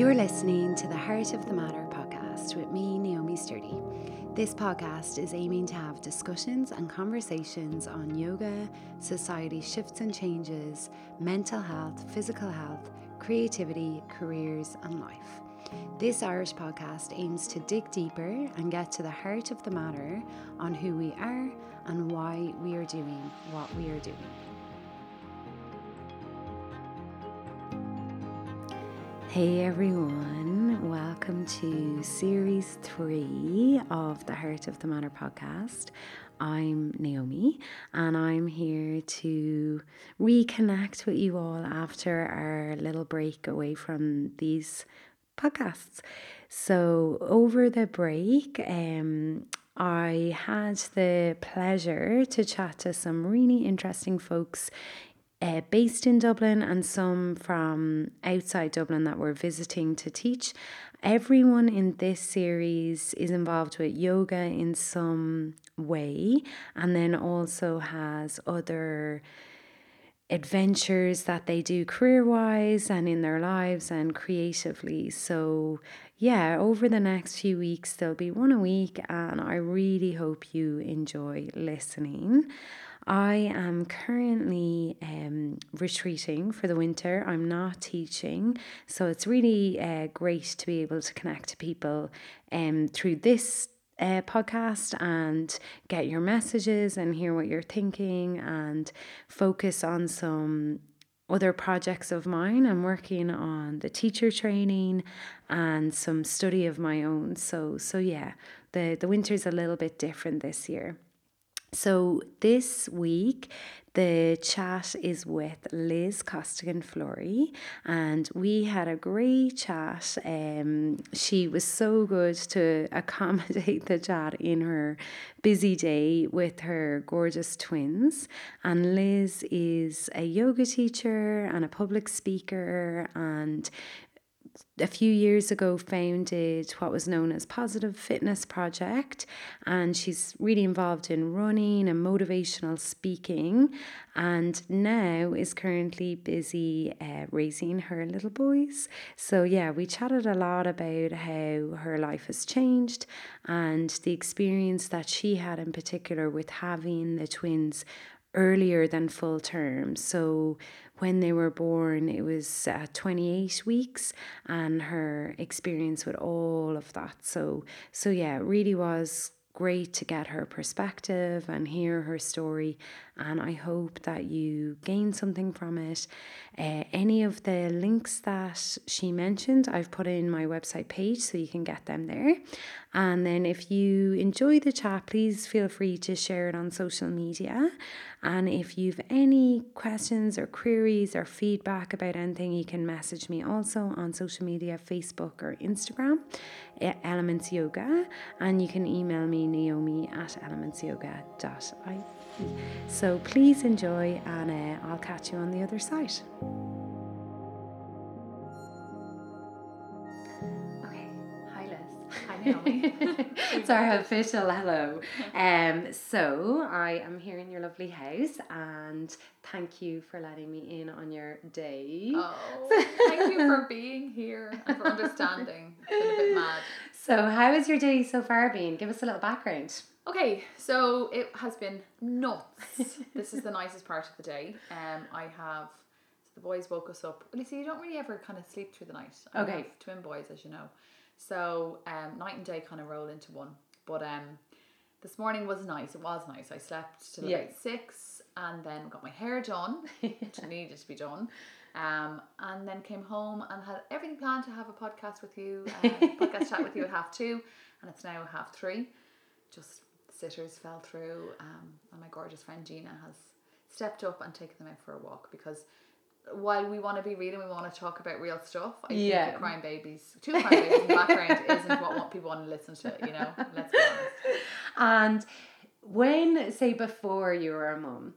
You're listening to the Heart of the Matter podcast with me, Naomi Sturdy. This podcast is aiming to have discussions and conversations on yoga, society shifts and changes, mental health, physical health, creativity, careers, and life. This Irish podcast aims to dig deeper and get to the heart of the matter on who we are and why we are doing what we are doing. Hey everyone, welcome to series three of the Heart of the Matter podcast. I'm Naomi and I'm here to reconnect with you all after our little break away from these podcasts. So, over the break, um, I had the pleasure to chat to some really interesting folks uh, based in Dublin and some from outside Dublin that were visiting to teach. Everyone in this series is involved with yoga in some way and then also has other adventures that they do career wise and in their lives and creatively. So, yeah, over the next few weeks, there'll be one a week, and I really hope you enjoy listening. I am currently um, retreating for the winter. I'm not teaching, so it's really uh, great to be able to connect to people um, through this uh, podcast and get your messages and hear what you're thinking and focus on some other projects of mine. I'm working on the teacher training and some study of my own. So so yeah, the the winter's a little bit different this year. So this week, the chat is with Liz Costigan Flory, and we had a great chat. Um, she was so good to accommodate the chat in her busy day with her gorgeous twins. And Liz is a yoga teacher and a public speaker, and a few years ago founded what was known as Positive Fitness Project, and she's really involved in running and motivational speaking, and now is currently busy uh, raising her little boys. So, yeah, we chatted a lot about how her life has changed and the experience that she had in particular with having the twins earlier than full term. So when they were born, it was uh, 28 weeks, and her experience with all of that. So, so yeah, it really was great to get her perspective and hear her story. And I hope that you gain something from it. Uh, any of the links that she mentioned, I've put in my website page so you can get them there. And then if you enjoy the chat, please feel free to share it on social media. And if you've any questions or queries or feedback about anything, you can message me also on social media Facebook or Instagram, Elements Yoga. And you can email me, naomi at elementsyoga.ie. So please enjoy, and uh, I'll catch you on the other side. It's our official hello. Um, so I am here in your lovely house, and thank you for letting me in on your day. Oh, thank you for being here and for understanding. It's been a bit mad. So, how has your day so far been? Give us a little background. Okay, so it has been nuts. this is the nicest part of the day. Um, I have so the boys woke us up. Well, you see, you don't really ever kind of sleep through the night. I okay. twin boys, as you know. So um, night and day kind of roll into one. But um, this morning was nice. It was nice. I slept till yeah. about six and then got my hair done, which needed to be done. Um, and then came home and had everything planned to have a podcast with you, uh, podcast chat with you at half two, and it's now half three. Just sitters fell through, um, and my gorgeous friend Gina has stepped up and taken them out for a walk because while we want to be real and we want to talk about real stuff, I yeah. think crying babies, two crying babies in the background isn't what people want to listen to, you know? Let's be honest. And when, say, before you were a mum,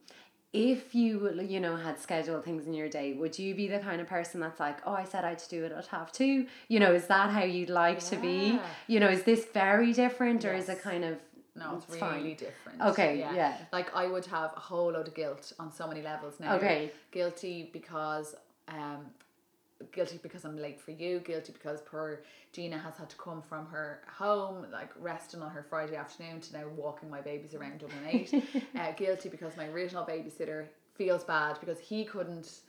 if you you know had scheduled things in your day would you be the kind of person that's like oh i said i'd do it at half two you know is that how you'd like yeah. to be you know is this very different or yes. is it kind of no, it's, it's really fine. different. Okay, yeah. yeah. Like I would have a whole load of guilt on so many levels now. Okay. Guilty because um guilty because I'm late for you, guilty because poor Gina has had to come from her home, like resting on her Friday afternoon to now walking my babies around Dublin 8. uh, guilty because my original babysitter feels bad because he couldn't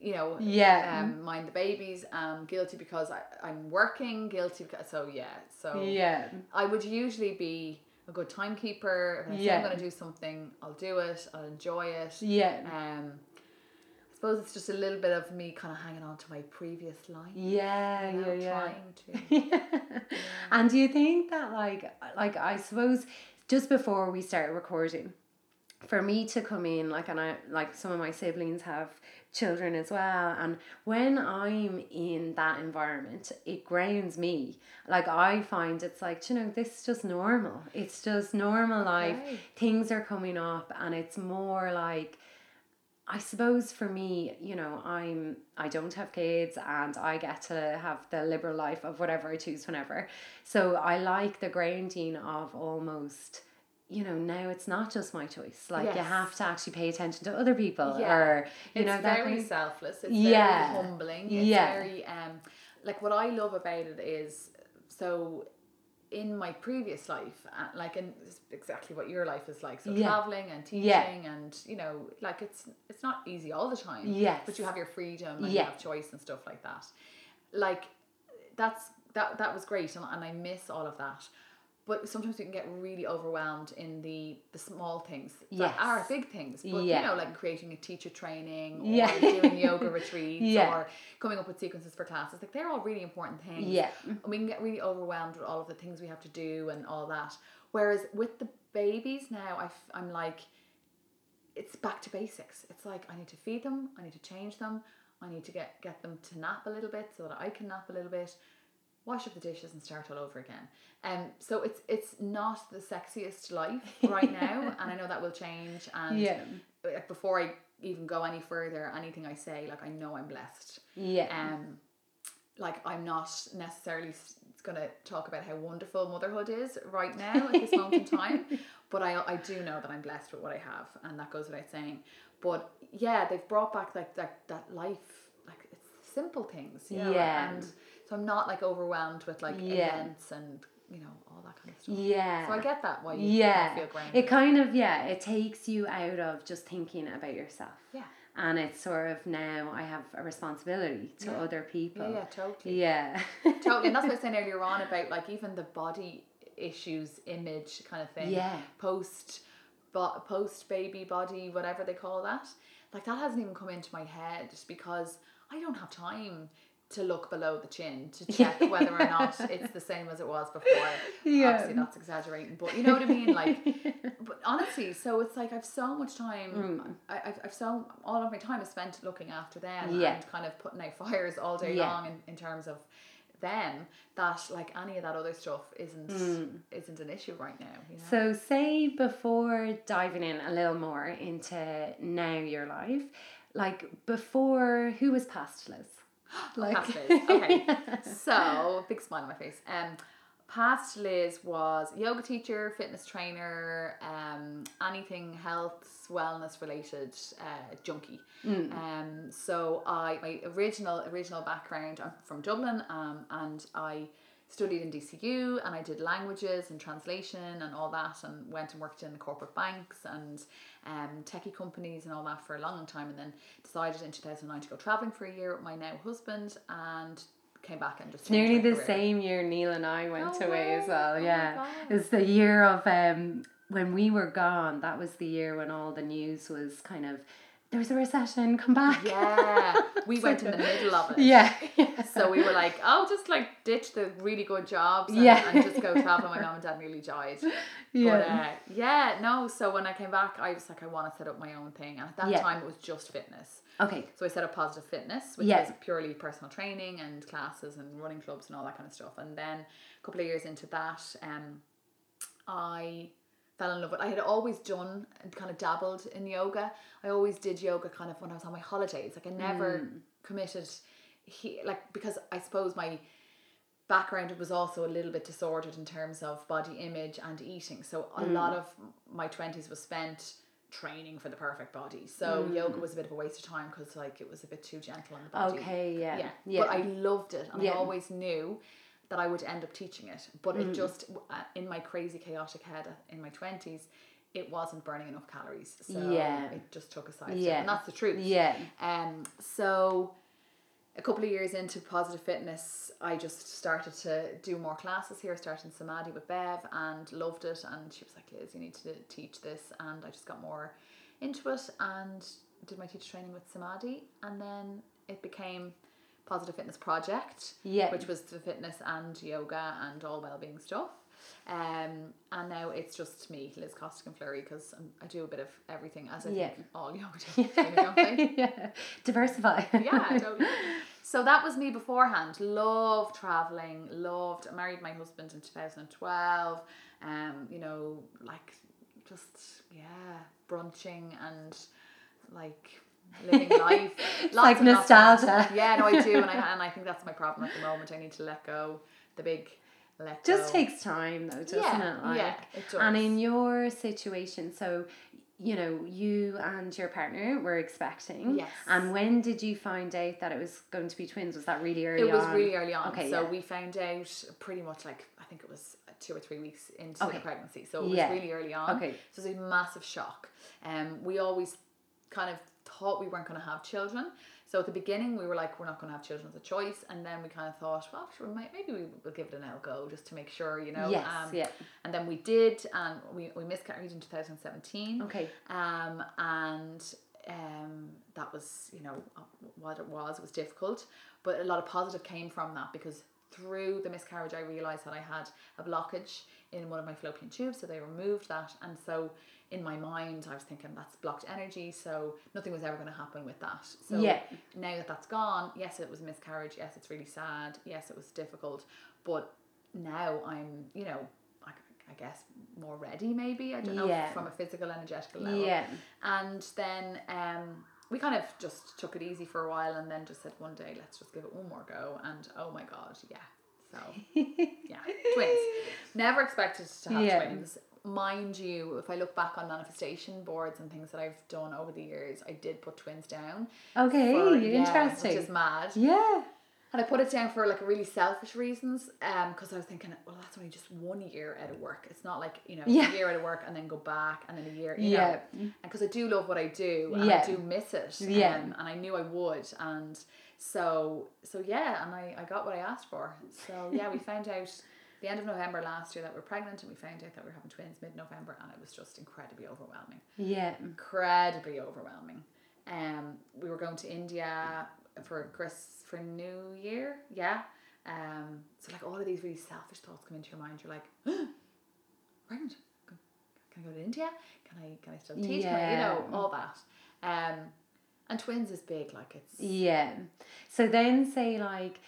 you know Yeah. um, mind the babies um guilty because I, i'm working guilty because so yeah so yeah. i would usually be a good timekeeper if i say Yeah. i'm going to do something i'll do it i'll enjoy it Yeah. um i suppose it's just a little bit of me kind of hanging on to my previous life Yeah, yeah, yeah. trying to And do you think that like like I suppose just before we start recording, for me to come in like and I like some of my siblings have children as well and when I'm in that environment it grounds me. Like I find it's like you know this is just normal. It's just normal life things are coming up and it's more like I suppose for me, you know, I'm I don't have kids and I get to have the liberal life of whatever I choose whenever. So I like the grounding of almost you know, now it's not just my choice. Like you have to actually pay attention to other people Yeah. or you it's know that very selfless it's Yeah. very humbling it's Yeah. very um like what i love about it is so in my previous life uh, like in exactly what your life is like so Yeah. traveling and teaching Yeah. and you know like it's it's not easy all the time Yes. but you have your freedom and you have choice and stuff like that like that's that that was great and, and i miss all of that but sometimes we can get really overwhelmed in the the small things that Yes. are big things but Yeah. you know like creating a teacher training or Yeah. doing yoga retreats Yeah. or coming up with sequences for classes like they're all really important things Yeah. and we can get really overwhelmed with all of the things we have to do and all that whereas with the babies now I f- i'm like it's back to basics it's like i need to feed them i need to change them i need to get get them to nap a little bit so that i can nap a little bit wash up the dishes and start all over again um so it's it's not the sexiest life right now and i know that will change and Yeah. like before I even go any further, anything I say, like I know I'm blessed. Yeah. Um, like I'm not necessarily gonna talk about how wonderful motherhood is right now at this moment in time, but I I do know that I'm blessed with what I have, and that goes without saying. But yeah, they've brought back like that that life, like it's simple things, you know, Yeah. and so I'm not like overwhelmed with like Yeah. events and you know all that kind of stuff. yeah. So I get that why you yeah. feel grounded. It kind of yeah, it takes you out of just thinking about yourself. yeah. And it's sort of now I have a responsibility to Yeah. other people. Yeah, yeah, totally. Yeah. totally and that's what I was saying earlier on about like even the body issues image kind of thing Yeah. post bo- post baby body whatever they call that like that hasn't even come into my head just because I don't have time to look below the chin to check whether or not it's the same as it was before Yeah. obviously that's exaggerating but you know what I mean like but honestly so it's like I've so much time mm. I, I've, I've so all of my time is spent looking after them Yeah. and kind of putting out fires all day Yeah. long in, in terms of them that like any of that other stuff isn't mm. isn't an issue right now you know? So, say before diving in a little more into now your life, like before, who was past Liz? Like, past Liz. Okay. so big smile on my face. Um, past Liz was yoga teacher, fitness trainer, um, anything health, wellness related, uh, junkie. Um, so I my original original background. I'm from Dublin, um, and I studied in DCU and I did languages and translation and all that and went and worked in corporate banks and um, techie companies and all that for a long time and then decided in 2009 to go traveling for a year with my now husband and came back and just Nearly the career. same year Neil and I went No away as well. Oh yeah, it's the year of um when we were gone. That was the year when all the news was kind of there was a recession. Come back. Yeah, we went in the middle of it. yeah. So we were like, oh, just like ditch the really good jobs and, Yeah. and just go travel. My mom and dad nearly died. yeah. But uh, yeah, no. So when I came back, I was like, I want to set up my own thing. And at that Yeah. time, it was just fitness. okay. So I set up Positive Fitness, which Yeah. was purely personal training and classes and running clubs and all that kind of stuff. And then a couple of years into that, um, I fell in love with. I had always done and kind of dabbled in yoga. I always did yoga kind of when I was on my holidays. Like I never Mm. committed, he like because I suppose my background was also a little bit disordered in terms of body image and eating. So a Mm. lot of my twenties was spent training for the perfect body. So mm. yoga was a bit of a waste of time because like it was a bit too gentle on the body. Okay, yeah, yeah. yeah. But I loved it, and yeah. I always knew that I would end up teaching it. But mm. it just uh, in my crazy chaotic head uh, in my twenties. It wasn't burning enough calories, so yeah. it just took a side yeah. and that's the truth. Yeah. Um. So, a couple of years into positive fitness, I just started to do more classes here, starting Samadhi with Bev and loved it. And she was like, Liz, you need to teach this. And I just got more into it and did my teacher training with Samadhi. And then it became Positive Fitness Project, yeah. which was the fitness and yoga and all well-being stuff. Um, and now it's just me, Liz Costigan Flurry, because I do a bit of everything, as I yeah. think all yoga do, they? yeah. Diversify. yeah, totally. So that was me beforehand. Loved traveling, loved, I married my husband in 2012. Um, you know, like just, yeah, brunching and like living life. like nostalgia. Yeah, no, I do, and I and I think that's my problem at the moment. I need to let go the big let Just go. takes time though, doesn't yeah, it? Like, yeah, it does. And in your situation, so you know, you and your partner were expecting. Yes. And when did you find out that it was going to be twins? Was that really early on? It was on? really early on. Okay. So yeah. we found out pretty much like I think it was two or three weeks into okay. the pregnancy. So it was yeah. really early on. Okay. So it was a massive shock. Um we always kind of thought we weren't going to have children. So at the beginning, we were like, we're not going to have children as a choice, and then we kind of thought, well, sure, maybe we will give it an L go just to make sure, you know. Yes, um, yeah. And then we did, and we, we miscarried in 2017. Okay. Um, and um, that was, you know, what it was. It was difficult, but a lot of positive came from that because through the miscarriage, I realized that I had a blockage in one of my fallopian tubes, so they removed that, and so in my mind, I was thinking that's blocked energy, so nothing was ever going to happen with that. So yeah. now that that's gone, yes, it was a miscarriage. Yes, it's really sad. Yes, it was difficult. But now I'm, you know, I, I guess more ready. Maybe I don't know yeah. from a physical energetical level. Yeah. And then um, we kind of just took it easy for a while, and then just said one day, let's just give it one more go. And oh my god, yeah. So yeah, twins. Never expected to have yeah. twins mind you, if I look back on manifestation boards and things that I've done over the years, I did put twins down. Okay, for, interesting. Yeah, which is mad. Yeah. And I put it down for like really selfish reasons, um, because I was thinking, well, that's only just one year out of work. It's not like you know yeah. a year out of work and then go back and then a year, you yeah. know. And because I do love what I do, and yeah. I do miss it, yeah. Um, and I knew I would, and so so yeah, and I I got what I asked for. So yeah, we found out the end of November last year that we're pregnant and we found out that we are having twins mid November and it was just incredibly overwhelming. Yeah. Incredibly overwhelming. Um we were going to India for Chris for New Year, yeah. Um so like all of these really selfish thoughts come into your mind. You're like, pregnant. Can I go to India? Can I can I still teach? Yeah. I, you know, all that. Um and twins is big, like it's Yeah. So then say like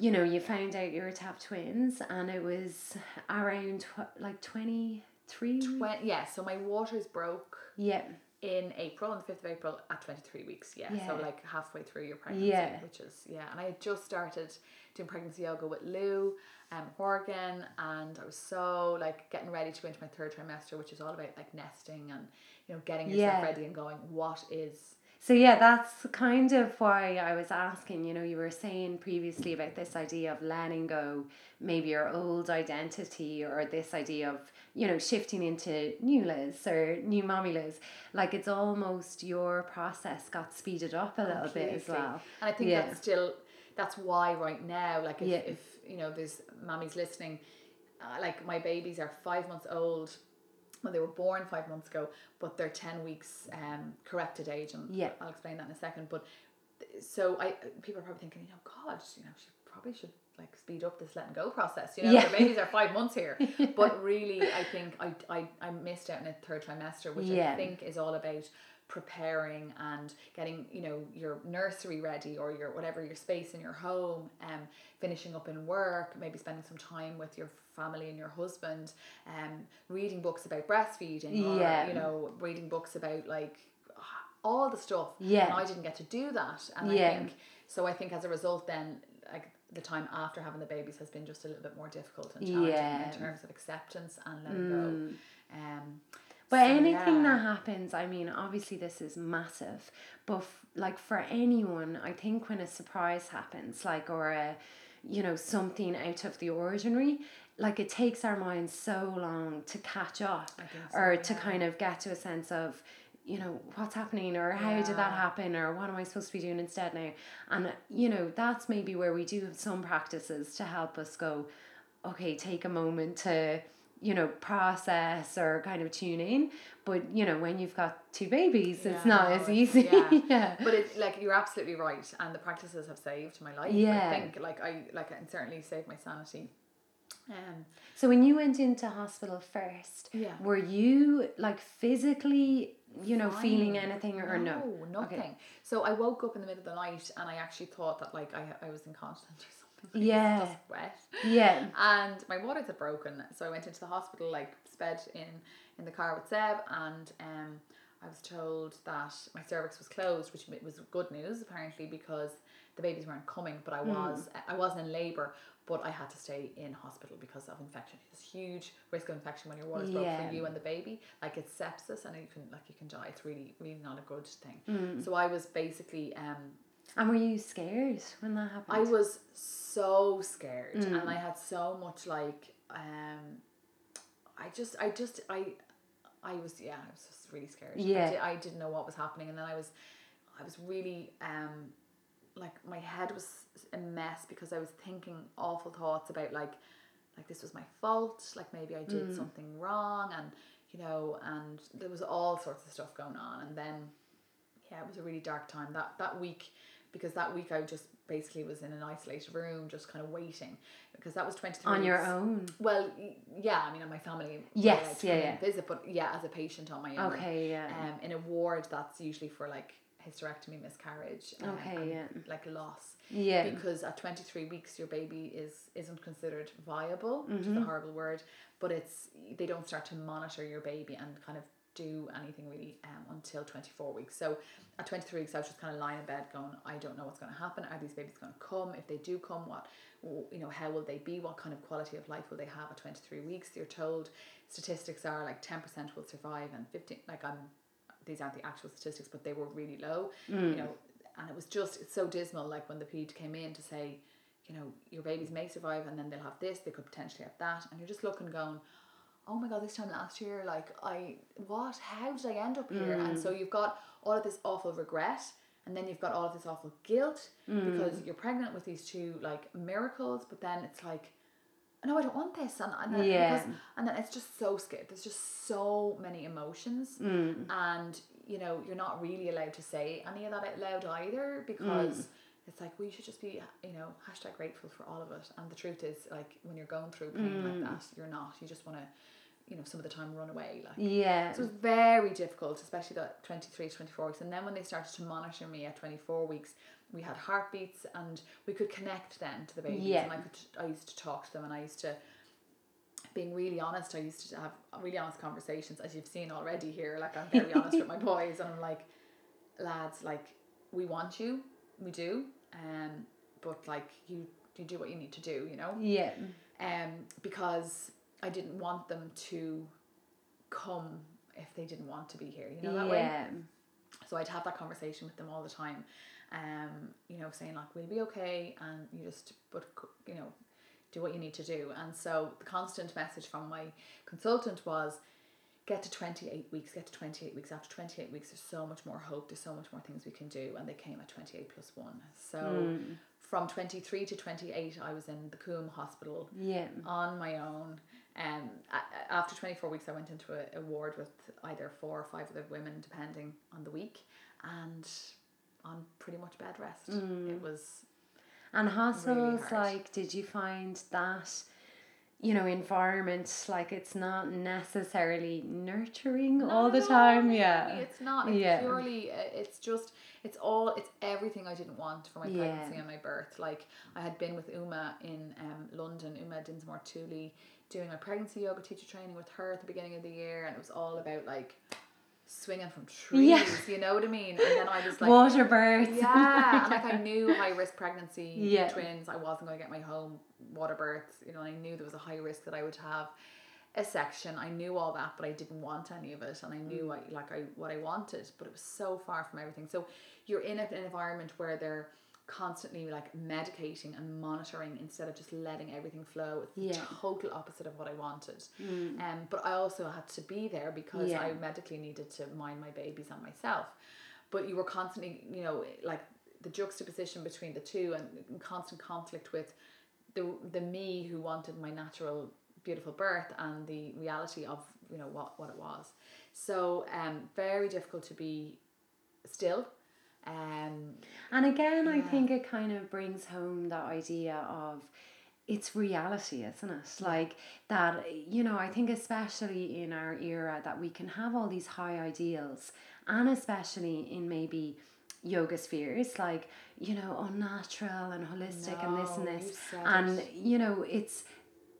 you know, you found out you were to have twins, and it was around tw- like 23. 20, yeah, so my waters broke. Yeah. In April, on the 5th of April, at 23 weeks. Yeah. yeah. So, like halfway through your pregnancy. Yeah. Which is, yeah. And I had just started doing pregnancy yoga with Lou um, Horgan, and I was so like getting ready to go into my third trimester, which is all about like nesting and, you know, getting yourself yeah. ready and going, what is so yeah, that's kind of why I was asking, you know, you were saying previously about this idea of letting go maybe your old identity or this idea of, you know, shifting into new Liz or new mommy Liz. Like it's almost your process got speeded up a little Completely. bit as well. And I think yeah. that's still that's why right now, like if, yeah. if you know, there's mommies listening, uh, like my babies are five months old well, they were born five months ago, but they're 10 weeks um, corrected age. And yeah. I'll explain that in a second. But so I people are probably thinking, you know, God, you know, she probably should like speed up this letting go process. You know, yeah. babies are five months here. But really, I think I, I, I missed out in a third trimester, which yeah. I think is all about preparing and getting you know your nursery ready or your whatever your space in your home um finishing up in work maybe spending some time with your family and your husband um reading books about breastfeeding or yeah. you know reading books about like all the stuff yeah and I didn't get to do that and yeah. I think so I think as a result then like the time after having the babies has been just a little bit more difficult and challenging yeah. in terms of acceptance and letting mm. go um But so, anything yeah. that happens, I mean, obviously this is massive, but f- like for anyone, I think when a surprise happens, like or a, you know, something out of the ordinary, like it takes our minds so long to catch up so, or yeah. to kind of get to a sense of you know what's happening or how yeah. did that happen or what am i supposed to be doing instead now and you know that's maybe where we do have some practices to help us go okay take a moment to you know process or kind of tune in but you know when you've got two babies yeah, it's not as easy yeah. yeah. but it's like you're absolutely right and the practices have saved my life yeah i think like i like and certainly saved my sanity um, so when you went into hospital first yeah were you like physically you know Fine. feeling anything or no, no? nothing okay. so i woke up in the middle of the night and i actually thought that like i, I was incontinent or something yeah just wet yeah and my waters had broken so i went into the hospital like sped in in the car with seb and um I was told that my cervix was closed, which was good news apparently because the babies weren't coming. But I hmm. was mm. I wasn't in labour, but I had to stay in hospital because of infection. It's huge risk of infection when your water's broke yeah. for you and the baby. Like it's sepsis and you can like you can die. It's really really not a good thing. Mm. So I was basically. Um, and were you scared when that happened? I was so scared, mm. and I had so much like. Um, I just, I just, I, I was, yeah, I was just really scared. Yeah, I, did, I didn't know what was happening, and then I was, I was really, um, like my head was a mess because I was thinking awful thoughts about like like this was my fault, like maybe I did mm. something wrong and you know, and there was all sorts of stuff going on and then yeah, it was a really dark time. That that week because that week I just basically was in an isolated room just kind of waiting because that was 23 on your own well yeah I mean on my family yes yeah, yeah visit but yeah as a patient on my own okay yeah um in a ward that's usually for like hysterectomy, miscarriage, um, okay, yeah. like loss. Yeah. Because at 23 weeks your baby is isn't considered viable, mm-hmm. which is a mm-hmm. horrible word, but it's they don't start to monitor your baby and kind of do anything really um, until 24 weeks. So at 23 weeks I was just kind of lying in bed going, I don't know what's going to happen. Are these babies going to come? If they do come, what you know, how will they be? What kind of quality of life will they have at 23 weeks? You're told statistics are like 10% will survive and 15 like I'm these aren't the actual statistics, but they were really low. Mm. You know, and it was just it's so dismal. Like when the ped came in to say, you know, your babies may survive, and then they'll have this. They could potentially have that, and you're just looking, going, oh my god, this time last year, like I what? How did I end up here? Mm. And so you've got all of this awful regret. And then you've got all of this awful guilt mm. because you're pregnant with these two like miracles, but then it's like no, I don't want this, and and then, yeah. because, and then it's just so scared. There's just so many emotions, mm. and you know you're not really allowed to say any of that out loud either because mm. It's like we should just be you know hashtag grateful for all of it. And the truth is, like when you're going through pain mm. like that, you're not. You just want to you know some of the time run away like yeah so it was very difficult especially that 23 24 weeks and then when they started to monitor me at 24 weeks we had heartbeats and we could connect then to the babies yeah. and I could I used to talk to them and I used to being really honest I used to have really honest conversations as you've seen already here like I'm very honest with my boys and I'm like lads like we want you we do um but like you you do what you need to do you know yeah um because I didn't want them to come if they didn't want to be here you know that yeah. way so I'd have that conversation with them all the time um, you know, saying like we'll be okay, and you just but you know, do what you need to do. And so the constant message from my consultant was get to 28 weeks, get to 28 weeks. After 28 weeks, there's so much more hope, there's so much more things we can do. And they came at 28 plus one. So mm. from 23 to 28, I was in the Coombe Hospital yeah. on my own. Um, after 24 weeks, I went into a, a ward with either four or five other women, depending on the week. And on pretty much bed rest. Mm. It was. And hospitals, really like, did you find that? You know environment like it's not necessarily nurturing no, all the time yeah it's not it's yeah. purely uh, it's just it's all it's everything i didn't want for my yeah. pregnancy and my birth like i had been with uma in um, london uma dinsmore Tuli doing my pregnancy yoga teacher training with her at the beginning of the year and it was all about like swinging from trees. Yeah. You know what I mean? And then I was like water births. Yeah, and like I knew high risk pregnancy, yeah. twins. I wasn't going to get my home water births. You know, I knew there was a high risk that I would have. a section. I knew all that, but I didn't want any of it, and I knew Mm. what like I what I wanted, but it was so far from everything. So you're in an environment where they're constantly like medicating and monitoring instead of just letting everything flow. It's the Yeah. total opposite of what I wanted. Um, but I also had to be there because Yeah. I medically needed to mind my babies and myself. But you were constantly, you know, like the juxtaposition between the two and constant conflict with the the me who wanted my natural beautiful birth and the reality of you know what what it was so um very difficult to be still um And again, I think it kind of brings home that idea of it's reality, isn't it? Like that, you know, I think especially in our era that we can have all these high ideals, and especially in maybe yoga spheres, like, you know, unnatural and holistic and this and this. you And, it. you know, it's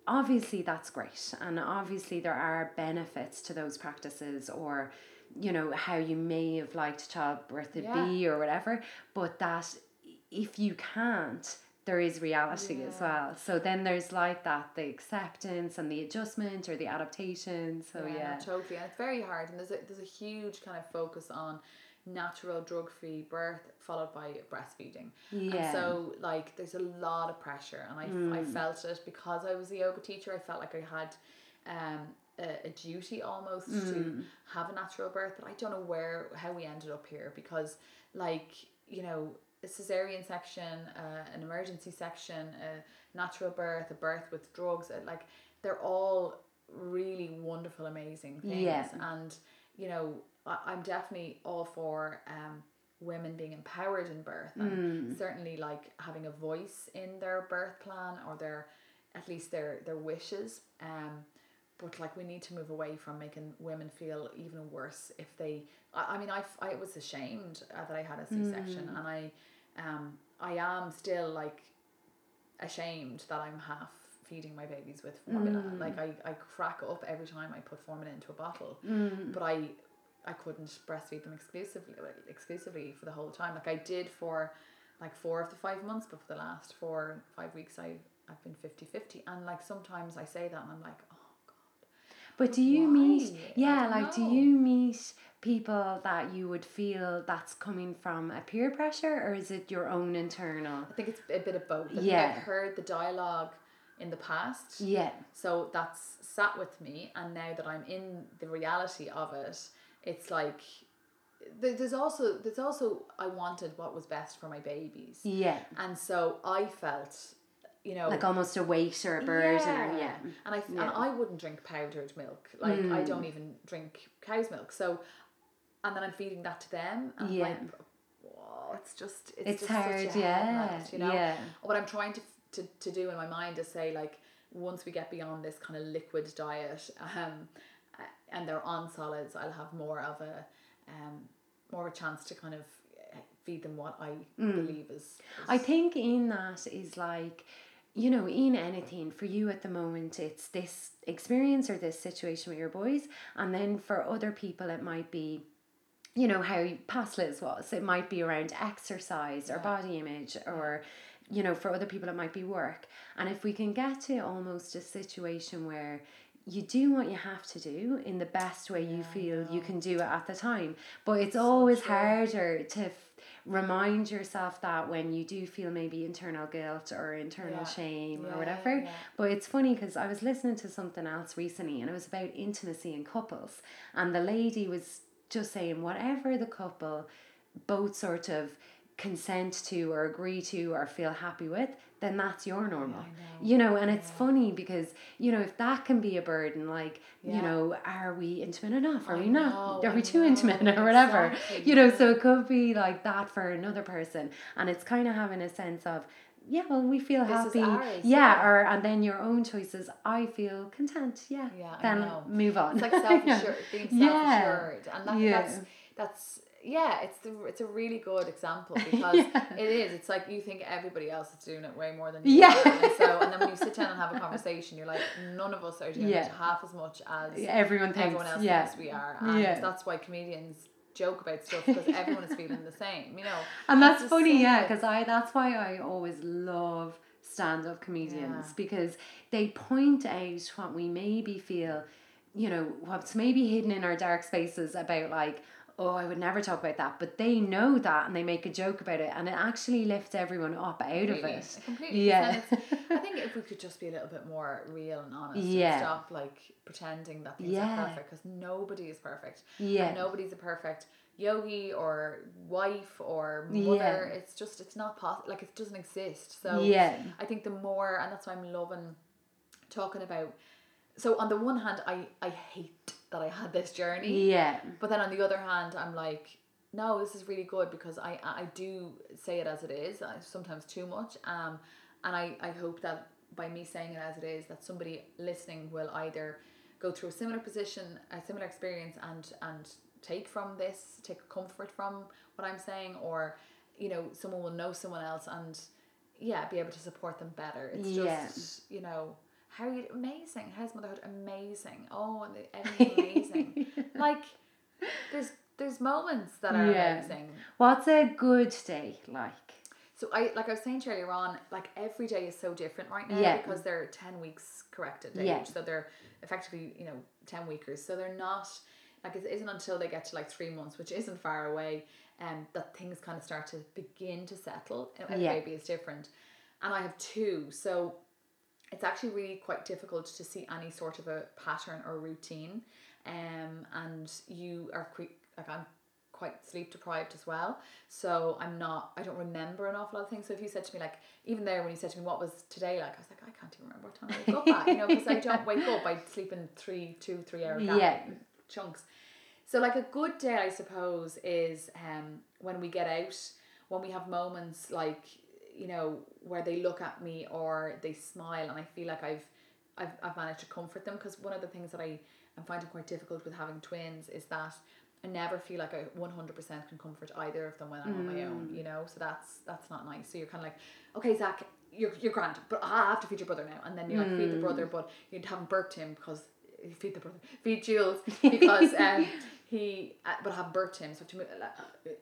obviously that's great and obviously there are benefits to those practices or you know how you may have liked childbirth to Yeah. be or whatever but that if you can't there is reality as well. So then there's like that the acceptance and the adjustment or the adaptation. So yeah, yeah, no, totally. And it's very hard. And there's a there's a huge kind of focus on natural drug free birth followed by breastfeeding. Yeah. and so like there's a lot of pressure. And I, I felt it because I was a yoga teacher. I felt like I had um a, a duty almost to have a natural birth but I don't know where how we ended up here because like you know a cesarean section uh, an emergency section a natural birth a birth with drugs uh, like they're all really wonderful amazing things. Yeah. and you know I, I'm definitely all for um women being empowered in birth and certainly like having a voice in their birth plan or their at least their their wishes. Um but like we need to move away from making women feel even worse if they I, I mean I, I was ashamed uh, that I had a c-section and I um I am still like ashamed that I'm half feeding my babies with formula. Like I, I crack up every time I put formula into a bottle but I I couldn't breastfeed them exclusively exclusively for the whole time. Like I did for like four of the five months but for the last four five weeks I I've been 50-50 and like sometimes I say that and I'm like But do you meet, Why? I yeah, like, do you meet people that you would feel that's coming from a peer pressure or is it your own internal? I think it's a bit of both I Yeah. I've heard the dialogue in the past Yeah. So that's sat with me, and now that I'm in the reality of it, it's like there's also there's also I wanted what was best for my babies, Yeah. and so I felt, you know, Like almost a weight or a burden or yeah. and I Yeah. Mm. and I wouldn't drink powdered milk, like I don't even drink cow's milk, so, and then I'm feeding that to them, and Yeah. I'm like, whoa, it's just it's, It's just hard, such a yeah, you know. yeah. What I'm trying to to to do in my mind is say like once we get beyond this kind of liquid diet, um, and they're on solids, I'll have more of a um more of a chance to kind of uh, feed them what I Mm. believe is. is I think in that is like, you know, in anything for you at the moment, it's this experience or this situation with your boys, and then for other people, it might be, you know, how past Liz was. It might be around exercise or body image, or, you know, for other people, it might be work. And if we can get to almost a situation where you do what you have to do in the best way you feel you can do it at the time, but it's always true. harder to remind yourself that when you do feel maybe internal guilt or internal Yeah. shame Yeah, or whatever. yeah. But it's funny because I was listening to something else recently and it was about intimacy in couples. And the lady was just saying, whatever the couple both sort of consent to or agree to or feel happy with, then that's your normal. You know, and it's funny because, you know, if that can be a burden, like, you know, are we intimate enough? Are I we not? know, Are we I too know, intimate or whatever? exactly, You know, so it could be like that for another person. And it's kind of having a sense of, yeah, well, we feel This happy. ours, yeah, yeah. or and then your own choices. I feel content. Yeah. Yeah, I Then know. move on. It's like self assured, being self Yeah. assured, and that, Yeah. that's that's yeah, it's the it's a really good example because it is. It's like you think everybody else is doing it way more than you Yeah. are, and so and then when you sit down and have a conversation, you're like, none of us are doing Yeah. it half as much as Everyone thinks. everyone else yeah. thinks we are, and Yeah. that's why comedians joke about stuff because everyone is feeling the same, you know. And that's just funny, so yeah, because I that's why I always love stand up comedians Yeah. because they point out what we maybe feel, you know, what's maybe hidden in our dark spaces about like, oh, I would never talk about that. But they know that and they make a joke about it and it actually lifts everyone up out of Completely, it. Completely. Yeah. I think if we could just be a little bit more real and honest Yeah. and stop like pretending that things Yeah. are perfect because nobody is perfect. Yeah. And nobody's a perfect yogi or wife or Yeah. mother. It's just it's not possible. Like it doesn't exist. So Yeah. I think the more and that's why I'm loving talking about. So on the one hand, I I hate that I had this journey. Yeah. But then on the other hand, I'm like, no, this is really good because I I do say it as it is. I, sometimes too much. Um, and I I hope that by me saying it as it is, that somebody listening will either go through a similar position, a similar experience, and and take from this, take comfort from what I'm saying, or you know, someone will know someone else and yeah, be able to support them better. It's Yeah. just you know. How are you amazing? How's motherhood amazing? Oh, and amazing. like there's there's moments that are Yeah. amazing. What's a good day like? So I like I was saying earlier on, like every day is so different right now Yeah. because they're ten weeks corrected age. Yeah. So they're effectively, you know, ten weekers. So they're not like it isn't until they get to like three months, which isn't far away, um, that things kind of start to begin to settle. Every Yeah. baby is different. And I have two, so it's actually really quite difficult to see any sort of a pattern or routine. Um, and you are quick like I'm quite sleep deprived as well. So I'm not I don't remember an awful lot of things. So if you said to me like even there when you said to me what was today like, I was like, I can't even remember what time I woke up at, you know, because I don't wake up, I sleep in three, two, three hour gap Yeah. chunks. So like a good day I suppose is um when we get out, when we have moments like you know where they look at me or they smile and I feel like I've I've, I've managed to comfort them because one of the things that I am finding quite difficult with having twins is that I never feel like I 100% can comfort either of them when I'm on my own, you know? So that's that's not nice. So you're kind of like, okay, Zach, you're, you're grand, but I have to feed your brother now. And then you like feed the brother, but you haven't burped him because you feed the brother, feed Jules because um, he, uh, but I have birthed him. So I have to move,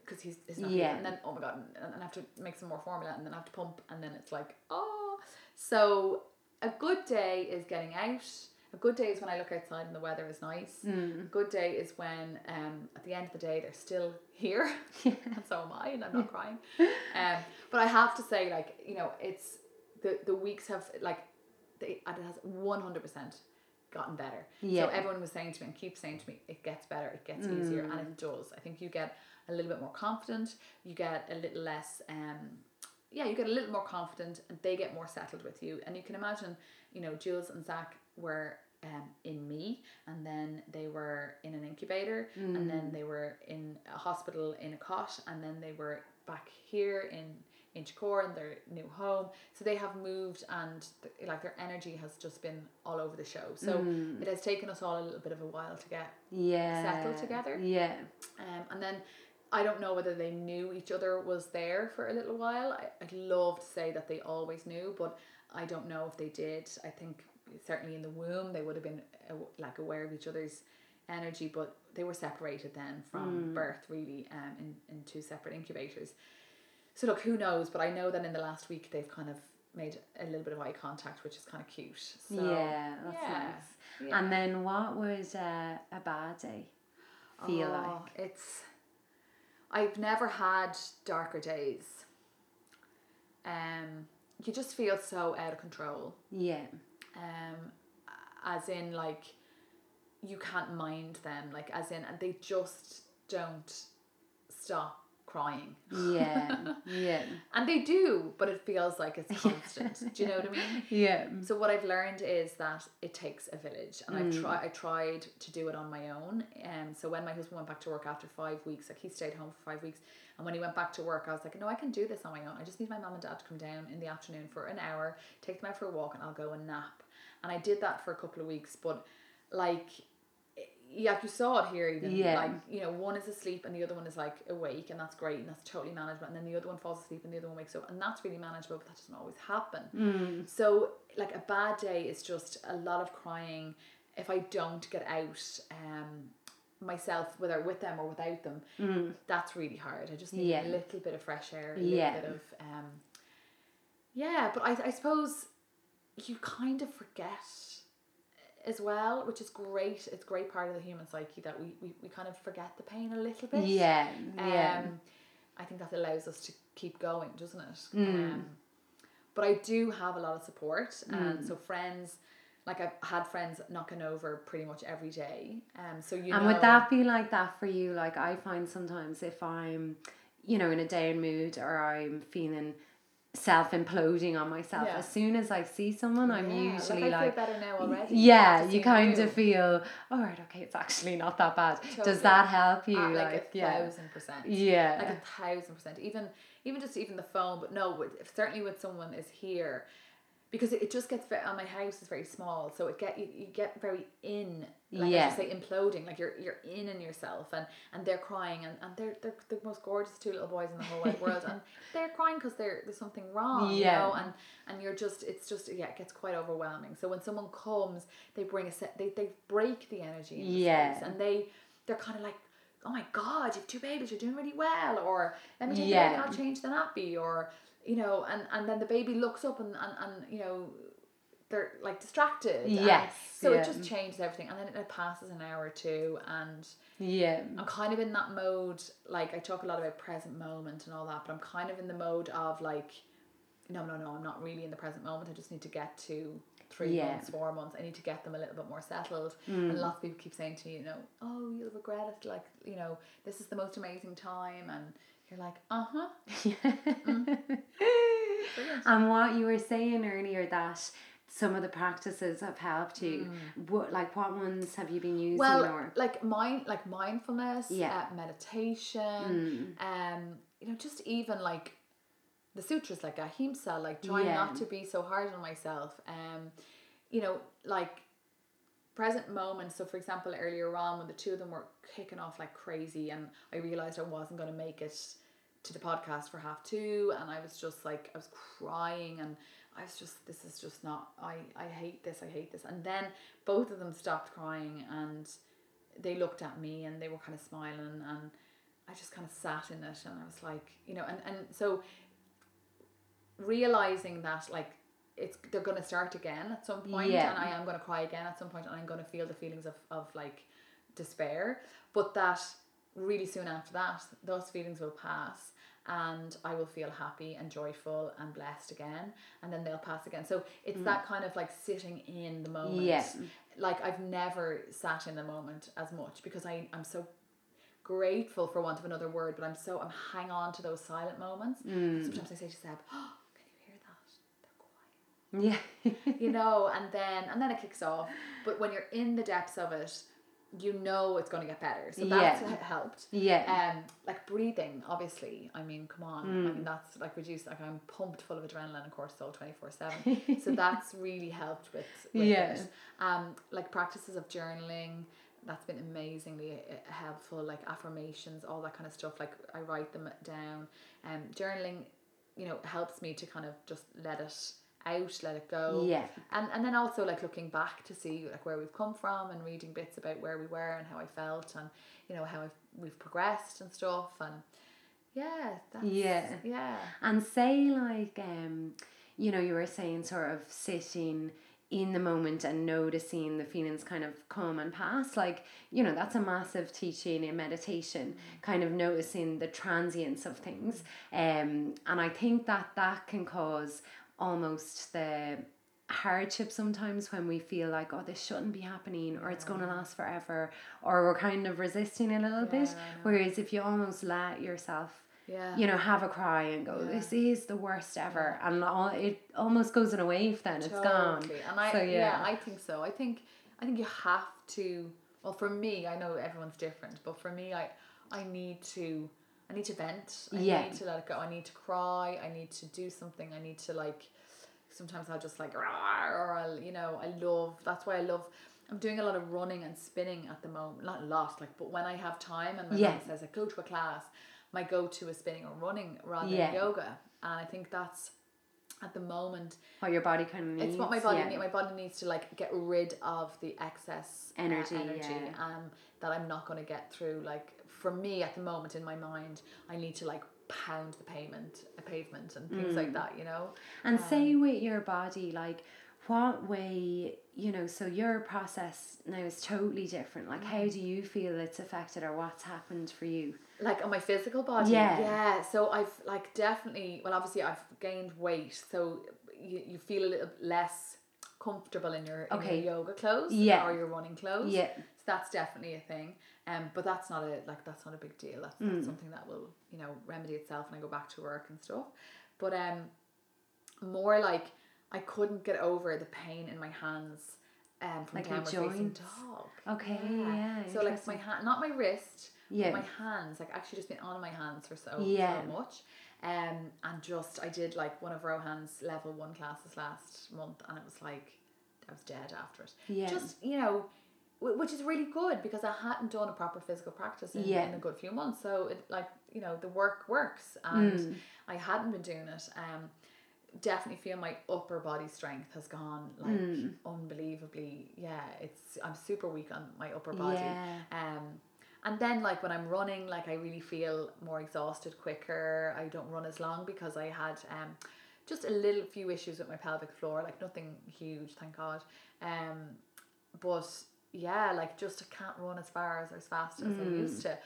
because he's, he's not Yeah. yeah. And then, oh my God, and, and I have to make some more formula and then I have to pump. And then it's like, oh. So a good day is getting out. A good day is when I look outside and the weather is nice. Mm. A good day is when um, at the end of the day they're still here. and so am I and I'm not crying. Um, but I have to say like, you know, it's the, the weeks have like they, it has 100% gotten better. Yeah. So everyone was saying to me and keep saying to me, it gets better, it gets easier, and it does. I think you get a little bit more confident, you get a little less, um, yeah, you get a little more confident, and they get more settled with you. And you can imagine, you know, Jules and Zach were um, in me, and then they were in an incubator, and then they were in a hospital in a cot, and then they were back here in Inchicore in their new home. So they have moved and th- like their energy has just been all over the show. So it has taken us all a little bit of a while to get Yeah. Settle together? Yeah. um, and then I don't know whether they knew each other was there for a little while. I, I'd love to say that they always knew, but I don't know if they did. I think certainly in the womb they would have been uh, like aware of each other's energy, but they were separated then from birth, really, um, in, in two separate incubators. So look, who knows? But I know that in the last week they've kind of made a little bit of eye contact, which is kind of cute. So, yeah, that's yeah, nice. yeah. And then what was uh, a bad day feel Oh, like? It's I've never had darker days. Um you just feel so out of control. Yeah. Um as in like you can't mind them like as in and they just don't stop crying. Yeah. yeah. And they do, but it feels like it's constant. do you know what I mean? Yeah. So what I've learned is that it takes a village, and I've mm. tried. I tried to do it on my own. And so when my husband went back to work after five weeks, like he stayed home for five weeks, and when he went back to work, I was like, no, I can do this on my own. I just need my mom and dad to come down in the afternoon for an hour, take them out for a walk, and I'll go and nap. And I did that for a couple of weeks, but like. Yeah, like you saw it here even. Yeah. Like, you know, one is asleep and the other one is like awake and that's great and that's totally manageable. And then the other one falls asleep and the other one wakes up and that's really manageable, but that doesn't always happen. Mm. So, like a bad day is just a lot of crying. If I don't get out um, myself, whether with them or without them, that's really hard. I just need Mm. Yeah. a little bit of fresh air, a Yeah. little bit of um, yeah, but I, I suppose you kind of forget as well, which is great. It's a great part of the human psyche that we, we, we kind of forget the pain a little bit. Yeah, yeah. Um, I think that allows us to keep going, doesn't it? Mm. Um, but I do have a lot of support, and Mm. so friends, like I've had friends knocking over pretty much every day. Um, so you and know, would that be like that for you? Like I find sometimes if I'm, you know, in a down mood or I'm feeling self imploding on myself, Yeah. as soon as I see someone, I'm Yeah, usually like, like, feel better now already. yeah, you kind you. of feel, all right, okay, it's actually not that bad. Totally. Does that help you? Ah, like, like, a yeah, thousand percent. yeah, like a thousand percent even even just even the phone but no certainly when someone is here because it, it just gets very, my house is very small so it get you, you get very in like Yeah. I say imploding like you're you're in in yourself and and they're crying and, and they're, they're the most gorgeous two little boys in the whole wide world and they're crying because there's something wrong you Yeah. know and and you're just it's just yeah it gets quite overwhelming so when someone comes they bring a set they, they break the energy in the Yeah. space and they they're kind of like oh my god you have two babies you're doing really well or let me take Yeah. the baby I'll change the nappy or you know and and then the baby looks up and and, and you know they're like distracted Yes, so yeah. it just changes everything and then it passes an hour or two and yeah, I'm kind of in that mode like I talk a lot about present moment and all that but I'm kind of in the mode of like no no no I'm not really in the present moment I just need to get to three Yeah. months four months I need to get them a little bit more settled and lots of people keep saying to me you know oh you'll regret it like you know this is the most amazing time and you're like uh-huh Brilliant. and what you were saying earlier that some of the practices have helped you. What like what ones have you been using? Mm. well or like mind like mindfulness Yeah. uh, meditation um you know just even like the sutras like ahimsa like trying Yeah. not to be so hard on myself um you know like present moment so for example earlier on when the two of them were kicking off like crazy and i realized i wasn't going to make it to the podcast for half two and i was just like i was crying and i was just this is just not i i hate this i hate this and then both of them stopped crying and they looked at me and they were kind of smiling and I just kind of sat in it and I was like, you know, and, and so realizing that like it's they're gonna start again at some point Yeah. and I am gonna cry again at some point and I'm gonna feel the feelings of, of like despair. But that really soon after that, those feelings will pass and I will feel happy and joyful and blessed again and then they'll pass again. So it's mm. that kind of like sitting in the moment Yeah. like I've never sat in the moment as much because I I'm so grateful for want of another word, but I'm so I'm hang on to those silent moments. Mm. Sometimes I say to Seb, oh, "Can you hear that? They're quiet." yeah, You know, and then and then it kicks off. But when you're in the depths of it, you know it's going to get better. So that's Yeah. helped. yeah, Um, like breathing, obviously. I mean, come on. I mean, that's like reduced. Like I'm pumped full of adrenaline and cortisol twenty four seven. So that's really helped with, with Yeah. it. Um, like practices of journaling. That's been amazingly uh, helpful. Like affirmations, all that kind of stuff. Like I write them down. Um, journaling, you know, helps me to kind of just let it out, let it go yeah, and and then also like looking back to see like where we've come from and reading bits about where we were and how I felt and you know how I've, we've progressed and stuff and yeah that's, Yeah. yeah And say like um, you know, you were saying sort of sitting in the moment and noticing the feelings kind of come and pass. Like, you know, that's a massive teaching in meditation, kind of noticing the transience of things. Um, and I think that that can cause almost the hardship sometimes when we feel like oh this shouldn't be happening or it's going to last forever or we're kind of resisting a little bit Yeah, know. whereas if you almost let yourself yeah you know, have a cry and go, this is the worst ever. And all, it almost goes in a wave then, it's gone. And I So, yeah. yeah. I think so I think I think you have to well for me I know everyone's different but for me I I need to I need to vent I Yeah. need to let it go I need to cry I need to do something I need to like sometimes I'll just like or I'll you know I love that's why I love I'm doing a lot of running and spinning at the moment not a lot like but when I have time and my Yeah. mom says like go to a class my go-to is spinning or running rather Yeah. than yoga and I think that's at the moment What your body kind of needs. it's what my body yeah. needs. My body needs to like get rid of the excess uh, Energy, energy yeah. um, that I'm not going to get through. Like for me at the moment in my mind, I need to like pound the pavement, a pavement, and things like mm. that. You know. And um, say with your body, like what way, you know, so your process now is totally different. Like, how mm. do you feel it's affected or what's happened for you? Like on my physical body. Yeah. Yeah. So I've like definitely well obviously I've gained weight. So you, you feel a little less comfortable in your, in Okay. your yoga clothes Yeah. or your running clothes. Yeah. So that's definitely a thing. Um but that's not a like that's not a big deal. That's, Mm. something that will, you know, remedy itself when I go back to work and stuff. But um more like I couldn't get over the pain in my hands um from Like downward facing dog. Okay, yeah, So like my hand not my wrist, Yeah. but my hands, like actually just been on my hands for so Yeah. so much. Um and just I did like one of Rohan's level one classes last month and it was like I was dead after it. Yeah. Just, you know, which is really good because I hadn't done a proper physical practice in, Yeah. in a good few months. So it like, you know, the work works and Mm. I hadn't been doing it. Um definitely feel my upper body strength has gone like Mm. unbelievably yeah it's i'm super weak on my upper body Yeah. um and then like when i'm running like i really feel more exhausted quicker i don't run as long because i had um just a little few issues with my pelvic floor like nothing huge thank god um but yeah like just I can't run as far as as fast as I used to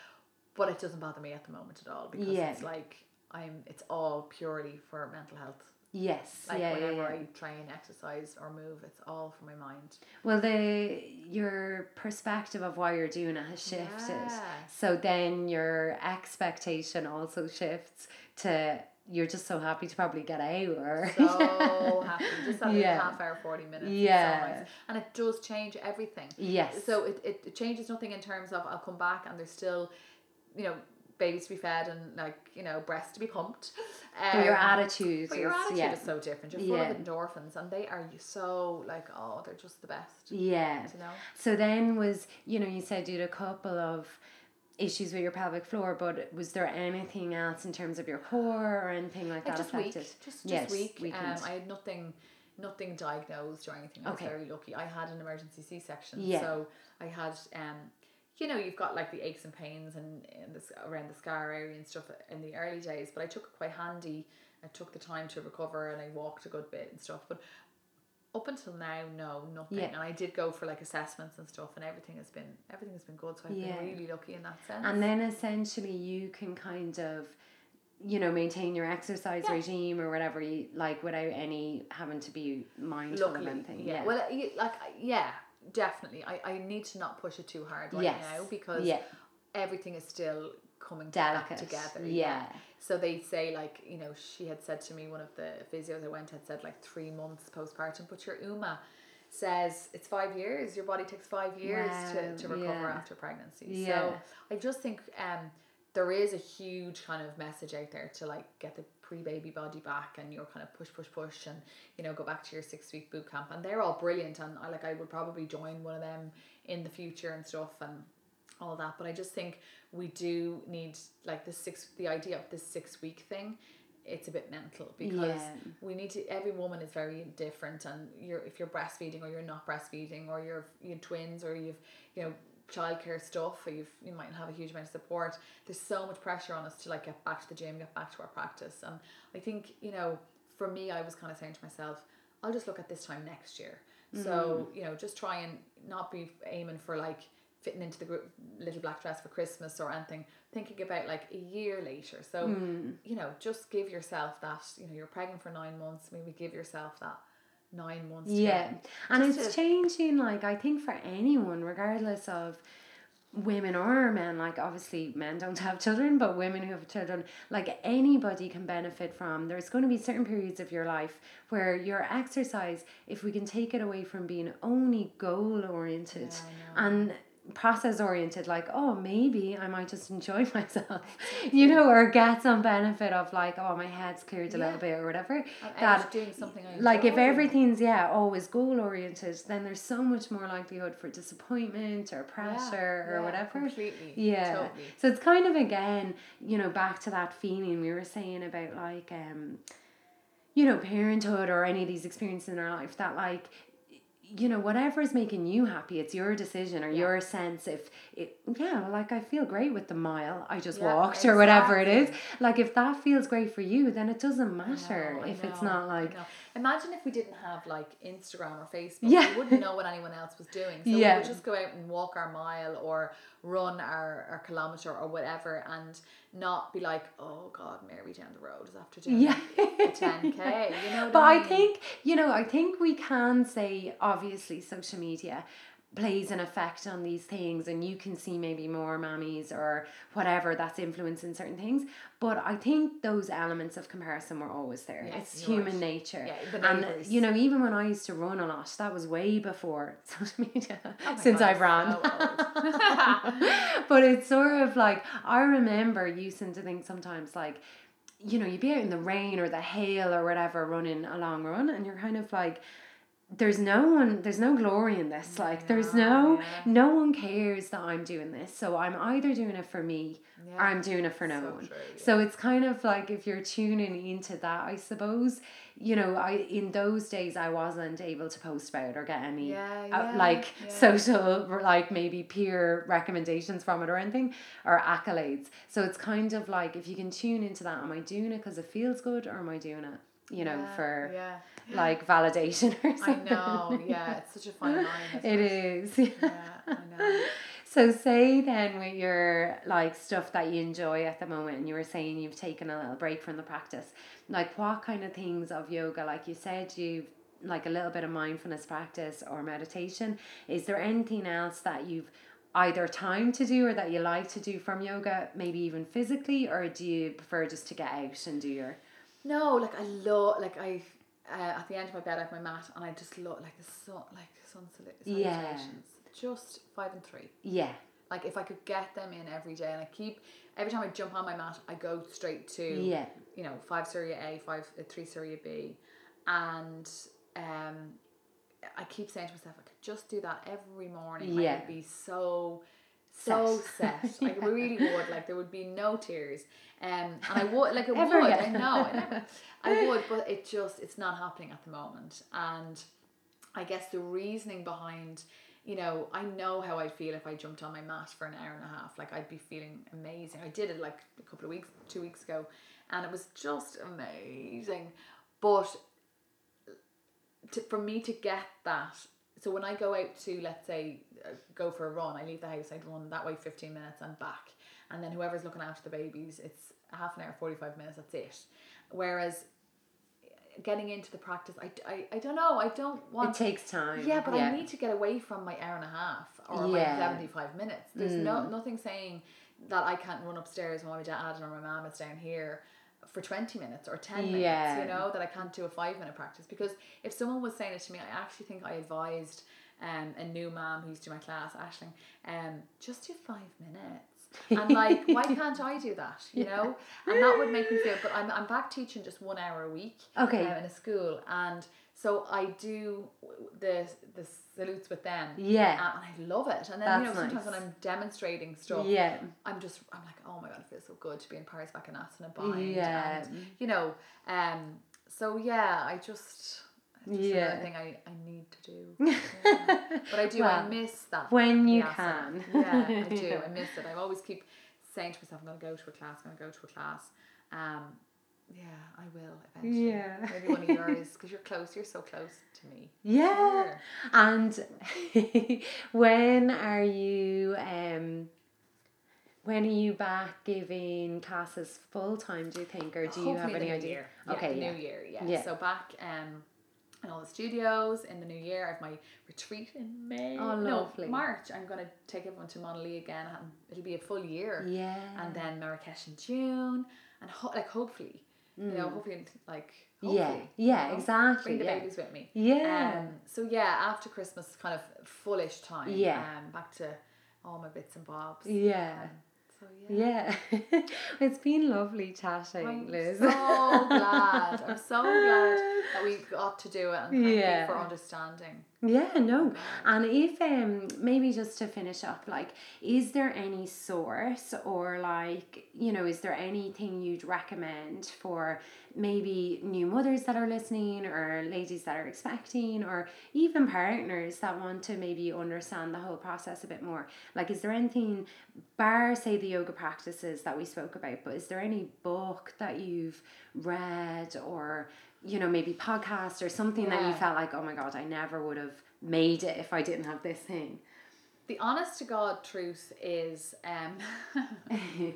but it doesn't bother me at the moment at all because Mm. Yeah. it's like I'm it's all purely for mental health Yes. like yeah, yeah, whenever yeah. I train, exercise or move, it's all for my mind. Well, the your perspective of why you're doing it has shifted. Yeah. So then your expectation also shifts to you're just so happy to probably get out or So happy. Just that Yeah. half hour, forty minutes. Yeah. nice. And it does change everything. yes. So it, it, changes nothing in terms of I'll come back and there's still, you know, babies to be fed and like, you know, breasts to be pumped. but your Um, attitude But your is attitude yeah. is so different. You're full Yeah. of endorphins and they are so like, oh, they're just the best. Yeah. You know? So then was you know you said you had a couple of issues with your pelvic floor, but was there anything else in terms of your core or anything like Like that just weak, affected? just just Yes, weak. Um. I had nothing, nothing diagnosed or anything. I was Okay. very lucky. I had an emergency C section, Yeah. so I had um, you know, you've got like the aches and pains and in this around the scar area and stuff in the early days, but I took it quite handy. I took the time to recover and I walked a good bit and stuff, but. Up until now, no, nothing. Yeah. And I did go for like assessments and stuff, and everything has been everything has been good. So I've Yeah. been really lucky in that sense. And then essentially you can kind of, you know, maintain your exercise Yeah. regime or whatever you like without any having to be mindful Luckily, of anything. yeah. Yeah. Well, like yeah, definitely. I, I need to not push it too hard right yes. now because everything is still coming Delicate. back together. Yeah. So they say like you know she had said to me one of the physios I went had said like three months postpartum, but your UMA says it's five years. Your body takes five years to, to recover yeah. after pregnancy. Yeah. So I just think um there is a huge kind of message out there to like get the pre-baby body back and you're kind of push push push and you know go back to your six week boot camp and they're all brilliant and I like I would probably join one of them in the future and stuff and all that but I just think we do need like the six the idea of this six week thing it's a bit mental because Yeah. we need to every woman is very different and you're if you're breastfeeding or you're not breastfeeding or you're you twins or you've you know childcare stuff or you've you might have a huge amount of support there's so much pressure on us to like get back to the gym get back to our practice. And I think you know for me I was kind of saying to myself I'll just look at this time next year. So mm. you know just try and not be aiming for like fitting into the group little black dress for Christmas or anything thinking about like a year later so hmm. you know just give yourself that you know you're pregnant for nine months maybe give yourself that nine months Yeah. And just it's to- changing, like, I think for anyone, regardless of women or men, like, obviously men don't have children, but women who have children, like, anybody can benefit from. There's going to be certain periods of your life where your exercise, if we can take it away from being only goal oriented Yeah, and process oriented like oh maybe i might just enjoy myself. You know or get some benefit of like oh my head's cleared a Yeah. little bit or whatever. I'm that doing something like if everything's yeah always goal oriented then there's so much more likelihood for disappointment or Yeah, pressure or yeah, whatever. completely. Yeah. Totally. so it's kind of again you know back to that feeling we were saying about like um you know parenthood or any of these experiences in our life that like you know whatever is making you happy it's your decision or yeah. your sense if it yeah like i feel great with the mile i just yeah, walked exactly. or whatever it is like if that feels great for you then it doesn't matter if it's not like imagine if we didn't have like instagram or facebook yeah. we wouldn't know what anyone else was doing so yeah. we would just go out and walk our mile or run our, our kilometer or whatever and not be like, oh God, Mary down the road is after doing yeah. a 10k. You know but I, mean? I think, you know, I think we can say obviously social media plays an effect on these things and you can see maybe more mammies or whatever that's influencing certain things. But i think those elements of comparison were always there. Yes, it's human right. nature. Yeah, and you know even when i used to run a lot that was way before social media oh since God, i've run so but it's sort of like i remember using to think sometimes like you know you'd be out in the rain or the hail or whatever running a long run and you're kind of like there's no one there's no glory in this like there's no yeah. no one cares that i'm doing this so i'm either doing it for me yeah. or i'm doing it for no so one true, yeah. so it's kind of like if you're tuning into that i suppose you know i in those days i wasn't able to post about or get any uh, like social like maybe peer recommendations from it or anything or accolades so it's kind of like if you can tune into that am i doing it because it feels good or am i doing it you know for yeah like validation or something. I know, yeah, it's such a fine line. It is. Yeah, I know. So say then with your like stuff that you enjoy at the moment and you were saying you've taken a little break from the practice, like what kind of things of yoga, like you said you've like a little bit of mindfulness practice or meditation. Is there anything else that you've either time to do or that you like to do from yoga, maybe even physically, or do you prefer just to get out and do your No, like I love like I uh, at the end of my bed I have my mat and I just look like the sun like sun salutations. Yeah. Just five and three. Yeah. Like if I could get them in every day and I keep every time I jump on my mat I go straight to yeah. you know five Surya A, five uh, three Surya B, and um, I keep saying to myself I could just do that every morning. Yeah. I would be so so set. set. Like yeah. really would. Like there would be no tears. Um, and I would like it would. I know. I, I would, but it just it's not happening at the moment. And I guess the reasoning behind, you know, I know how I'd feel if I jumped on my mat for an hour and a half. Like I'd be feeling amazing. I did it like a couple of weeks, two weeks ago, and it was just amazing. But to, for me to get that so when I go out to let's say uh, go for a run, I leave the house, I'd run that way fifteen minutes and back, and then whoever's looking after the babies, it's half an hour, forty five minutes. That's it. Whereas getting into the practice, I, I, I don't know, I don't want. It takes time. Yeah, but yeah. I need to get away from my hour and a half or yeah. my seventy five minutes. There's mm. no nothing saying that I can't run upstairs while my dad or my mom is down here for 20 minutes or 10 minutes, yeah. you know, that I can't do a five minute practice. Because if someone was saying it to me, I actually think I advised um, a new mom who used to my class, Ashling, um, just do five minutes. and like, why can't I do that? You know, and that would make me feel. But I'm I'm back teaching just one hour a week. Okay. Um, in a school, and so I do the the salutes with them. Yeah. And I love it. And then That's you know sometimes nice. when I'm demonstrating stuff, yeah, I'm just I'm like, oh my god, it feels so good to be in Parasvakonasana bind. Yeah. And, you know, um. So yeah, I just. yeah. thing I, I need to do. Yeah. but I do, well, I miss that. When you can. Yeah, I do. I miss it. I always keep saying to myself, I'm going to go to a class, I'm going to go to a class. Um, yeah, I will eventually. Yeah. Maybe one of yours, because you're close. You're so close to me. Yeah. yeah. And when are you? Um, when are you back giving classes full time? Do you think, or do Hopefully you have any idea? Year. Okay, yeah, new year. Yeah. yeah. So back um, in all the studios in the new year. I have my retreat in May. Oh, lovely. No, March. I'm gonna take everyone to Manali again. It'll be a full year. Yeah. And then Marrakesh in June, and ho- like hopefully. You know, hopefully, like hopefully, yeah, yeah, you know, exactly. Bring the yeah. babies with me. Yeah. Um. So yeah, after Christmas, kind of fullish time. Yeah. Um. Back to all my bits and bobs. Yeah. Um, So yeah. Yeah. it's been lovely chatting, I'm Liz. so glad. I'm so glad that we got to do it and thank Yeah. you for understanding. Yeah, no. And if um maybe just to finish up, like, is there any source or like, you know, is there anything you'd recommend for maybe new mothers that are listening or ladies that are expecting or even partners that want to maybe understand the whole process a bit more? Like is there anything bar say the yoga practices that we spoke about, but is there any book that you've read or you know, maybe podcast or something that you felt like, oh my god, I never would have made it if I didn't have this thing. The honest to God truth is um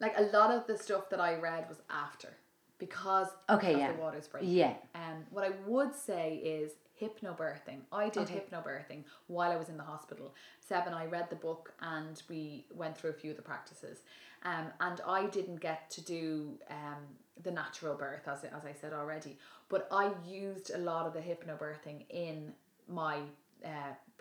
like a lot of the stuff that I read was after because Okay, yeah. the waters breaking. Yeah. Um, what I would say is hypnobirthing. I did Okay. hypnobirthing while I was in the hospital. Seven, I read the book and we went through a few of the practices. Um, and I didn't get to do um, the natural birth, as, as I said already, but I used a lot of the hypnobirthing in my uh,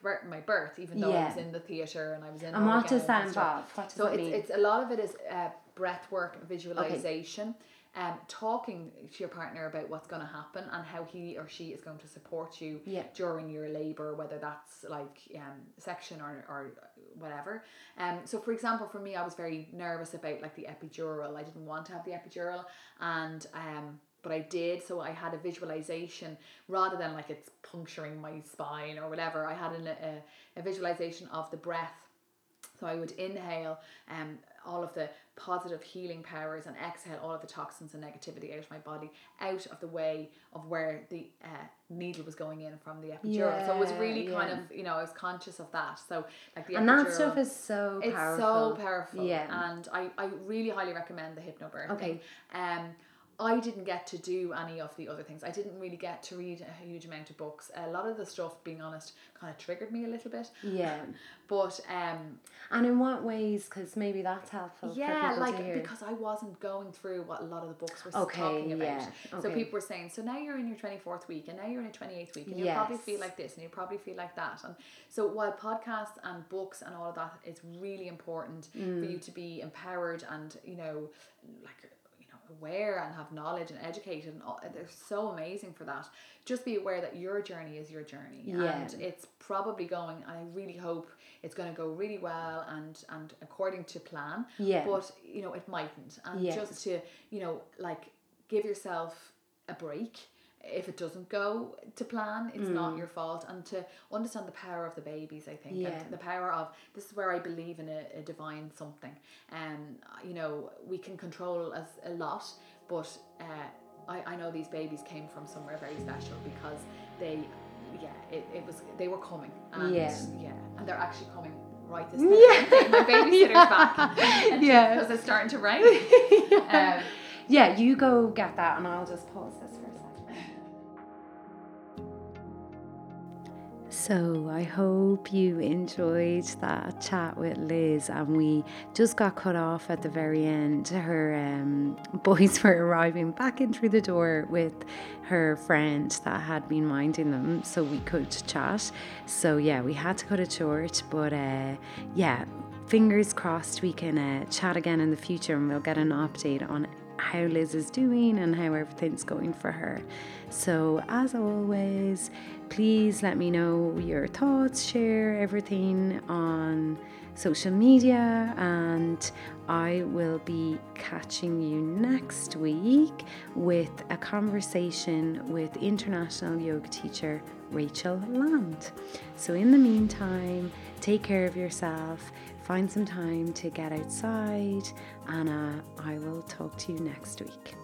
birth, my birth, even though I was in the theatre and I was in. And what does that involve? What does So it it's, mean? it's a lot of it is uh, breath work, visualization, um, talking to your partner about what's going to happen and how he or she is going to support you Yeah. during your labor, whether that's like um, section or, or whatever. Um, so for example, for me, I was very nervous about like the epidural. I didn't want to have the epidural, and um, but I did. So I had a visualization rather than like it's puncturing my spine or whatever. I had an, a, a visualization of the breath so I would inhale um, all of the positive healing powers and exhale all of the toxins and negativity out of my body, out of the way of where the uh, needle was going in from the epidural. so it was Yeah, really kind of, you know, I was conscious of that. So like the and epidural, that stuff is so it's powerful. so powerful. Yeah. And I, I really highly recommend the hypnobirthing. Okay. Um, I didn't get to do any of the other things. I didn't really get to read a huge amount of books. A lot of the stuff, being honest, kind of triggered me a little bit. Yeah. But um, And in what ways? Because maybe that's helpful. for yeah, like because I wasn't going through what a lot of the books were Okay, talking about. yeah, So people were saying, so now you're in your 24th week and now you're in your 28th week and you'll probably feel like this and you'll probably feel like that. And so while podcasts and books and all of that is really important for Mm. you to be empowered and, you know, like you aware and have knowledge and educated and all, they're so amazing for that. Just be aware that your journey is your journey. Yeah. And it's probably going and I really hope it's going to go really well and and according to plan Yeah. but you know it mightn't and Yeah. just to you know like give yourself a break if it doesn't go to plan it's not your fault and to understand the power of the babies i think Mm. Yeah. and the power of this is where i believe in a, a divine something and you know we can control as a lot but uh, I, I know these babies came from somewhere very special because they yeah it, it was they were coming and Yeah. yeah and they're actually coming right this Yeah. minute. my babysitter's back Yeah. because it's starting to rain um, yeah, you go get that, and I'll just pause this for So, I hope you enjoyed that chat with Liz, and we just got cut off at the very end. Her um, boys were arriving back in through the door with her friend that had been minding them, so we could chat. So, yeah, we had to cut it short, but uh, yeah, fingers crossed we can uh, chat again in the future and we'll get an update on how Liz is doing and how everything's going for her. So, as always, please let me know your thoughts, share everything on social media, and I will be catching you next week with a conversation with international yoga teacher Rachel Land. So, in the meantime, take care of yourself, find some time to get outside, and I will talk to you next week.